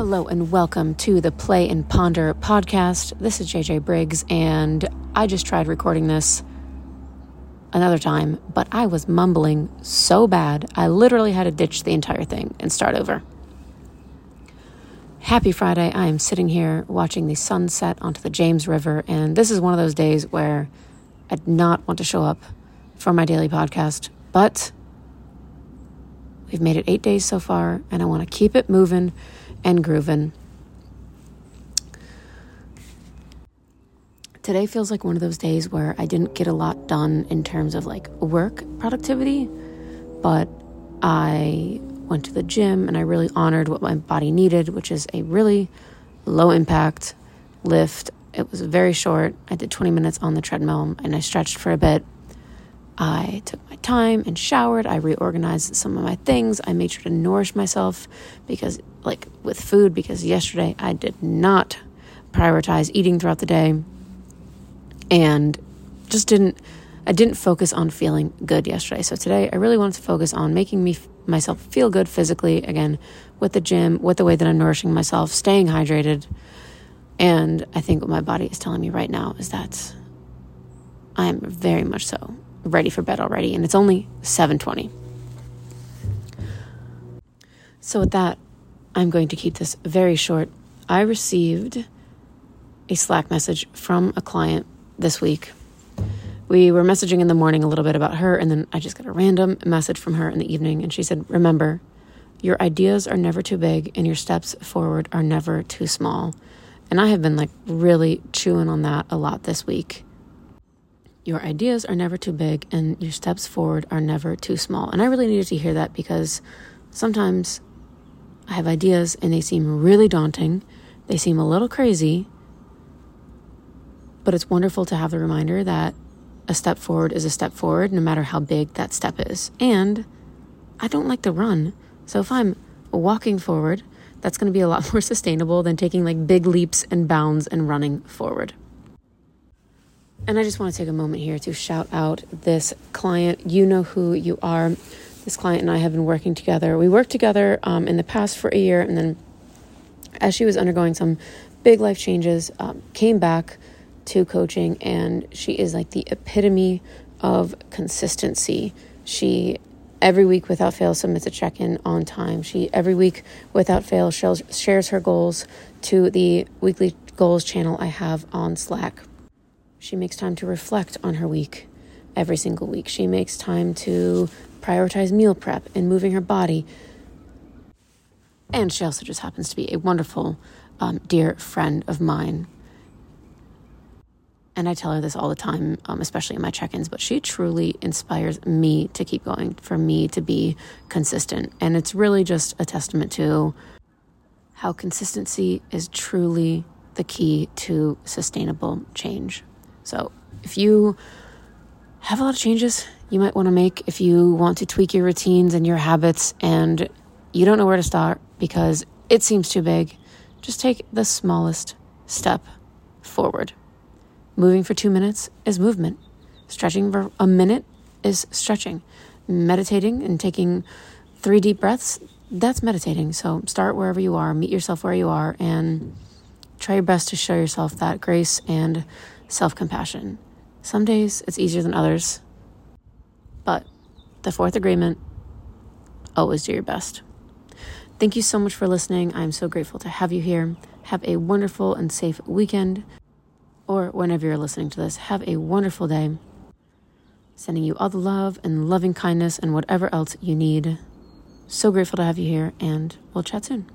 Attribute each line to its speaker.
Speaker 1: Hello and welcome to the Play and Ponder podcast. This is JJ Briggs, and I just tried recording this another time, but I was mumbling so bad, I literally had to ditch the entire thing and start over. Happy Friday. I am sitting here watching the sunset onto the James River, and this is one of those days where I would not want to show up for my daily podcast, but we've made it eight days so far, and I want to keep it moving and grooving. Today feels like one of those days where I didn't get a lot done in terms of like work productivity, but I went to the gym and I really honored what my body needed, which is a really low impact lift. It was very short. I did 20 minutes on the treadmill and I stretched for a bit. I took my time and showered. I reorganized some of my things. I made sure to nourish myself because, like, with food, because yesterday I did not prioritize eating throughout the day and just didn't. I didn't focus on feeling good yesterday. So today I really wanted to focus on making me myself feel good physically again with the gym, with the way that I'm nourishing myself, staying hydrated. And I think what my body is telling me right now is that I'm very much so ready for bed already and it's only 7:20. So with that, I'm going to keep this very short. I received a Slack message from a client this week. We were messaging in the morning a little bit about her and then I just got a random message from her in the evening and she said, "Remember, your ideas are never too big and your steps forward are never too small." And I have been like really chewing on that a lot this week. Your ideas are never too big and your steps forward are never too small. And I really needed to hear that because sometimes I have ideas and they seem really daunting. They seem a little crazy. But it's wonderful to have the reminder that a step forward is a step forward, no matter how big that step is. And I don't like to run. So if I'm walking forward, that's going to be a lot more sustainable than taking like big leaps and bounds and running forward. And I just want to take a moment here to shout out this client. You know who you are. This client and I have been working together. We worked together um, in the past for a year, and then as she was undergoing some big life changes, um, came back to coaching, and she is like the epitome of consistency. She every week without fail submits a check-in on time. She every week without fail shares, shares her goals to the weekly goals channel I have on Slack. She makes time to reflect on her week every single week. She makes time to prioritize meal prep and moving her body. And she also just happens to be a wonderful, um, dear friend of mine. And I tell her this all the time, um, especially in my check ins, but she truly inspires me to keep going, for me to be consistent. And it's really just a testament to how consistency is truly the key to sustainable change. So if you have a lot of changes you might want to make, if you want to tweak your routines and your habits and you don't know where to start because it seems too big, just take the smallest step forward. Moving for two minutes is movement. Stretching for a minute is stretching. Meditating and taking three deep breaths, that's meditating. So start wherever you are, meet yourself where you are, and try your best to show yourself that grace and self compassion. Some days it's easier than others, but the fourth agreement always do your best. Thank you so much for listening. I'm so grateful to have you here. Have a wonderful and safe weekend, or whenever you're listening to this, have a wonderful day. Sending you all the love and loving kindness and whatever else you need. So grateful to have you here, and we'll chat soon.